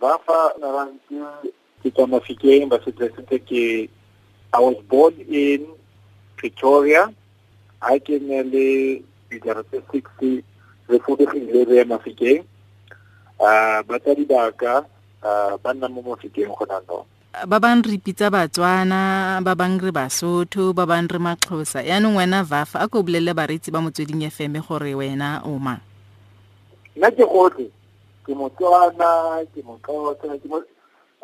ba fa narantse ke tswa mafikeng ba setresitse ke i was born in pretoria. A ke ne le dijara tse sixty re fodogile re mafikeng. Um batsadi baka um ba nna mo mafikeng go nano ba bang re ipitsa batswana ba bang re basotho ba bang re maxhosa. Yaanong wena vafa a ko bolelele bareetsi ba motsweding fm gore wena o mang? Nna ke gotlhe ke motswana ke moxhosa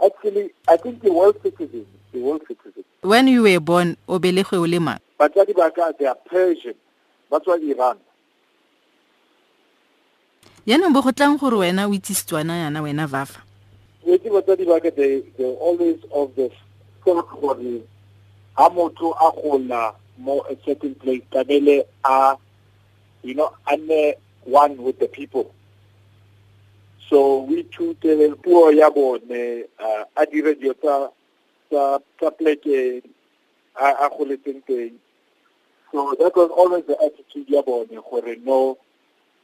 actually i think ke world citizen ke world citizen. When you were born o belegwe o le mang? Batsadi ba ka they are persian. Ba tswa iran. Yaanong bo go tlang gore wena o itse setswana yana wena vafa? Wetse batsadi ba ka they they always of the thought gore ha motho a gola mo a certain place tlamele a you know a nne one with the people so we ithute puo ya bone uh, a dire dio tsa tsa pleke a teng so that was always the attitude ya bone gore no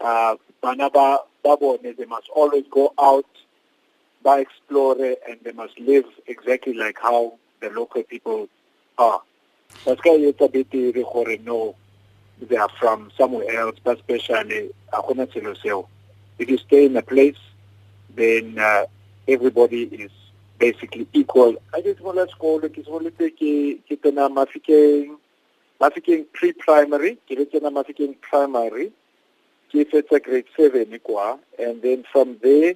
uh, bana ba ba they must always go out by explore and they must live exactly like how the local people are. That's why it's a bit gore no they are from somewhere else, but especially if you stay in a place, then uh, everybody is basically equal. I just want to school ke se ke ke tena mafikeng mafikeng pre-primary, ke tena mafikeng primary, ke fetsa grade 7 kwa. And then from there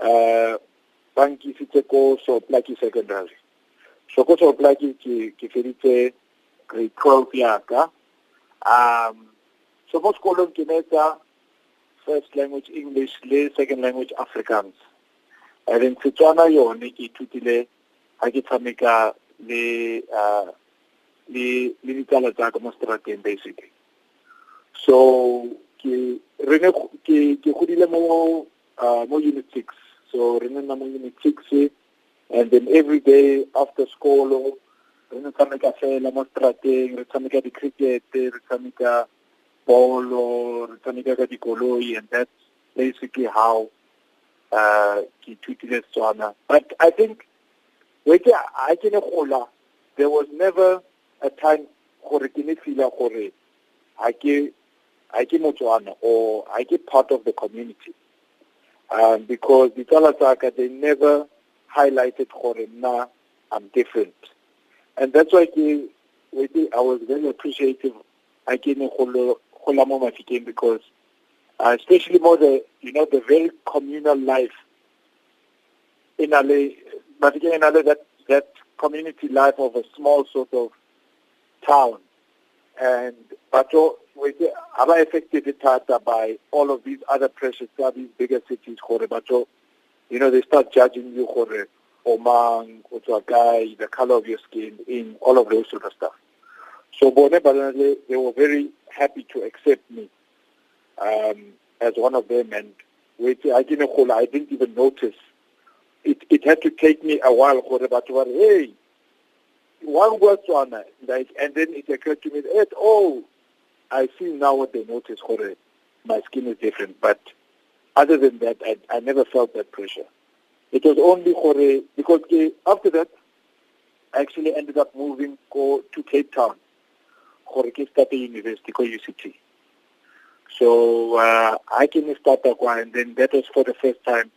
uh ba nkisitse ko soplaki secondary. So ko soplaki ke ke feditse grade 12 yaka um so mo sekolong ke netsa first language english le second language afrikaans. And then setswana yone ke ithutile ga ke tshameka le uh ditsala tsa ka mo strateng basically. So ke rene ke ke mo uh, mo unit 6 so re nna mo unit 6 and then every day after school re ne tshameka fela mo strateng re tshameka di-cricket re tshameka bolo re tshameka ka dikoloi and that's basically how uh ke ithutile setswana but i think wetse a ke ne gola there was never a time gore ke ne fila gore ha ke ha ke motswana or ha ke part of the community um, because the Talataka, they never highlighted Khorena, I'm different. And that's why I was very appreciative I came in because uh, especially more the you know the very communal life in Ale again in that that community life of a small sort of town and but are affected by all of these other pressures, these bigger cities, but you know, they start judging you, Omang, guy, the color of your skin, in all of those sort of stuff. So Bone they were very happy to accept me um, as one of them, and which I didn't I didn't even notice. It it had to take me a while, but hey, one was one, like, and then it occurred to me that oh, I see now what they notice, My skin is different. But other than that, I, I never felt that pressure. It was only because after that, I actually ended up moving to Cape Town, Jorge State University, go UCT. So uh, I came to start and then that was for the first time.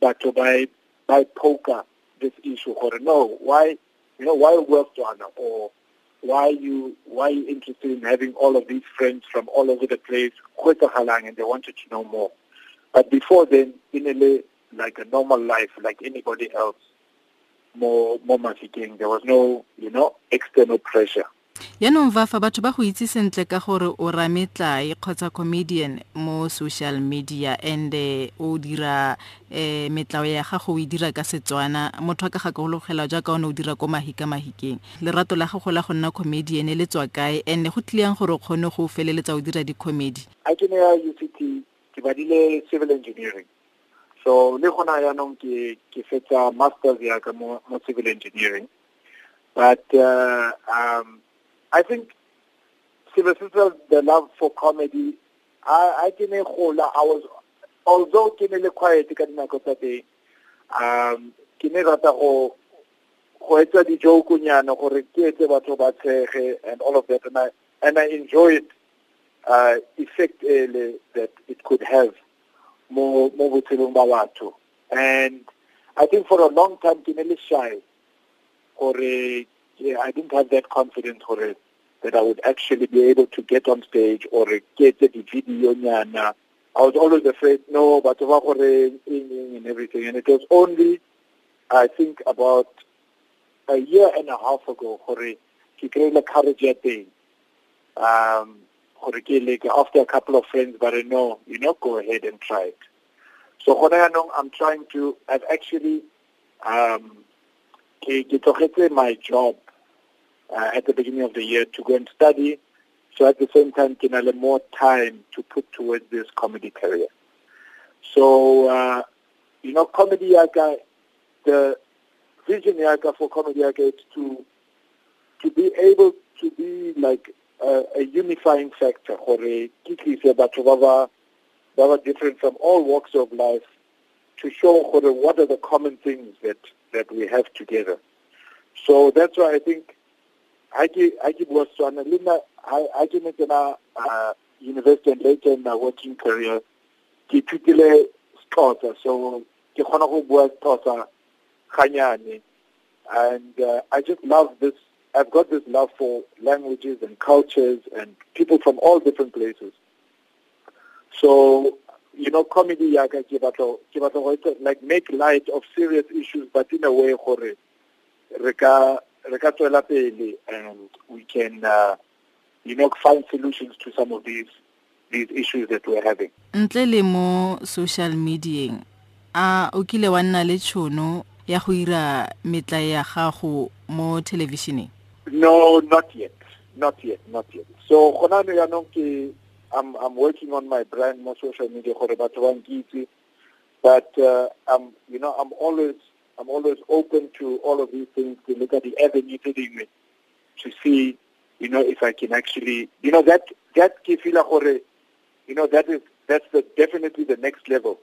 But by by poker this issue, Jorge, no, why, you know, why work to or why you why you interested in having all of these friends from all over the place, quicker halang and they wanted to know more. But before then, in a like a normal life, like anybody else, more more mafiking. There was no, you know, external pressure. Yaanong vafa batho ba go itse sentle ka gore o rametlae kgotsa comedian mo social media and-e o dira um metlao ya gago o e dira ka setswana. Motho a ka gakologela jaaka o ne o dira ko mahika mahikeng. Lerato la gago la go nna comedian le tswa kae? And-e go tlileyang gore o kgone go feleletsa o dira di-comedy? A ke ne ya uct ke badile civil engineering. So le gona yaanong ke ke fetsa masters yaka mo civil engineering. But uh, um I think Sylvester, the love for comedy, I, I can I was, although ke ne le quiet ka dinako tsa teng, um ke ne rata go go etsa di-joke-nyana gore ke etse batho ba and all of that. And I, and I enjoyed uh, effect that it could have mo mo botshelong ba batho. And I think for a long time ne le shy yeah, I didn't have that confidence gore that I would actually be able to get on stage or get the video nyana. I was always afraid no but and everything. And it was only I think about a year and a half ago ke kry-ile courage ya teng. Um gore after a couple of friends but no you know go ahead and try it. So gona yaanong i'm trying to i've actually um ke tlogetse my job uh, at the beginning of the year to go and study. So at the same time na le more time to put towards this comedy career. So uh, you know comedy yaka the vision yaka for comedy yaka is to to be able to be like a, a unifying factor. Gore a batho ba ba ba ba different from all walks of life to show what are the common things that that we have together. So that's why i think ha ke ha ke bua Setswana le nna ha ke ne tsena university and later in my working career ke ithutile Xhosa so ke kgona go bua Xhosa ganyane and uh, I just love this I've got this love for languages and cultures and people from all different places. So, you know, comedy batlo go like make light of serious issues but in a way gore re ka re ka tswela can uh, you know find solutions to some of these these issues that we're having. Ntle le mo social media a o kile wa nna le tšhono ya go ira metla ya gago mo televisioneng No, not yet. Not yet, not yet. So gona no yaanong ke I'm I'm working on my brand more social media gore batho ba nkitse but uh, I'm you know I'm always I'm always open to all of these things to look at the avenue to see you know if I can actually you know that that ke feel gore you know that is that's the definitely the next level.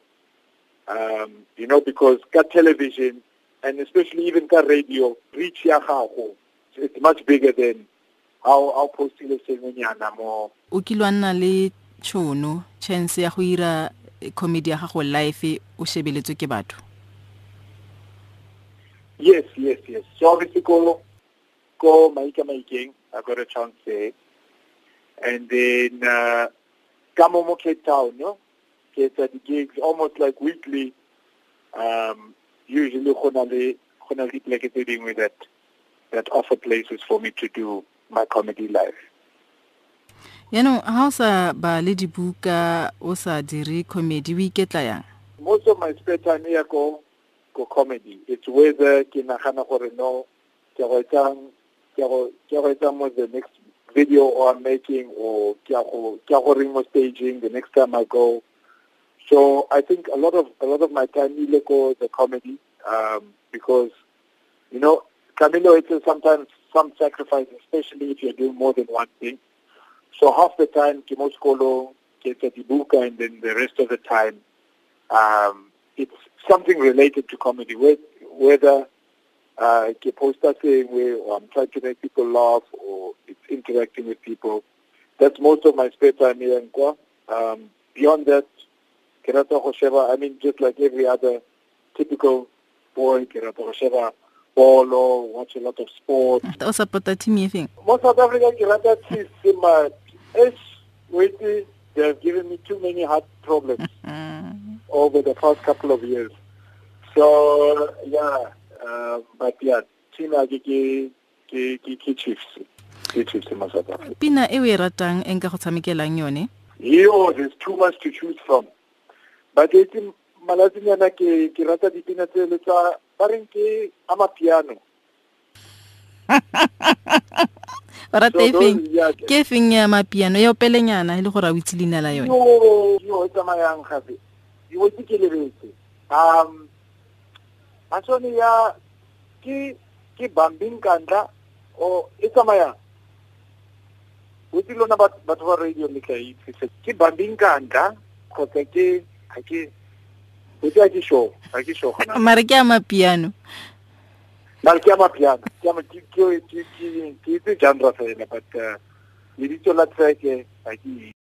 Um you know because got television and especially even got radio reach ya gago. It's much bigger than how how postile sengwenyana mo. O kilwa nna le tšhono chance ya go ira comedy ya gago live o shebeletswe ke batho? Yes yes yes. So obviously go go maika maikeng i got a chance there and then uh ka mo mo Cape Town no get the gigs almost like weekly um usually go na le go na le pleke tse dingwe that that offer places for me to do my comedy life. yaanong ga o sa ba le dibuka o sa dire comedy o iketla yang Most of my spare time here go go comedy. It's whether ke nagana gore no ke go etsang ke go ke go mo the next video I'm making or ke go ke mo staging the next time I go. So I think a lot of a lot of my time ile go the comedy um because you know Camilo, it's sometimes some sacrifice, especially if you're doing more than one thing. So half the time, Kimoskolo gets a dibuka, and then the rest of the time, um, it's something related to comedy, whether uh, poster saying or I'm trying to make people laugh, or it's interacting with people. That's most of my spare time here in Kwa. Um, beyond that, Kerata Hosheva, I mean, just like every other typical boy, Kerata Hosheva, polo, watch a lot of sport. o support-a team efeng Most South Africa, ke rata it's wait, they have given me too many heart problems over the past couple of years. So yeah, but yeah, ke ke ke ke ke Chiefs. Ke Chiefs ma Africa. pina e o e ratang e nka go tshamekelang yone Yo, there's too much to choose from. But it's malatsinyana ke ke rata dipina tse le tsa ba reng ke amapiano. o rata e feng ke e feng ya mapiano ya opelenyana e le gore a o itse leina la yone yo e tsamayang gape ke lebetse um a tsone ya ke ke bambing kandla o e tsamayang wetse lona bat- batho ba radio le tla itse ke bambing kandla kgotsa ke ga ke go tse ke sure ga ke sure mare ke a mapiano. Mare ke a mapiano ke a ke ke ke ke genre fela but uh, lebitso la track ga ke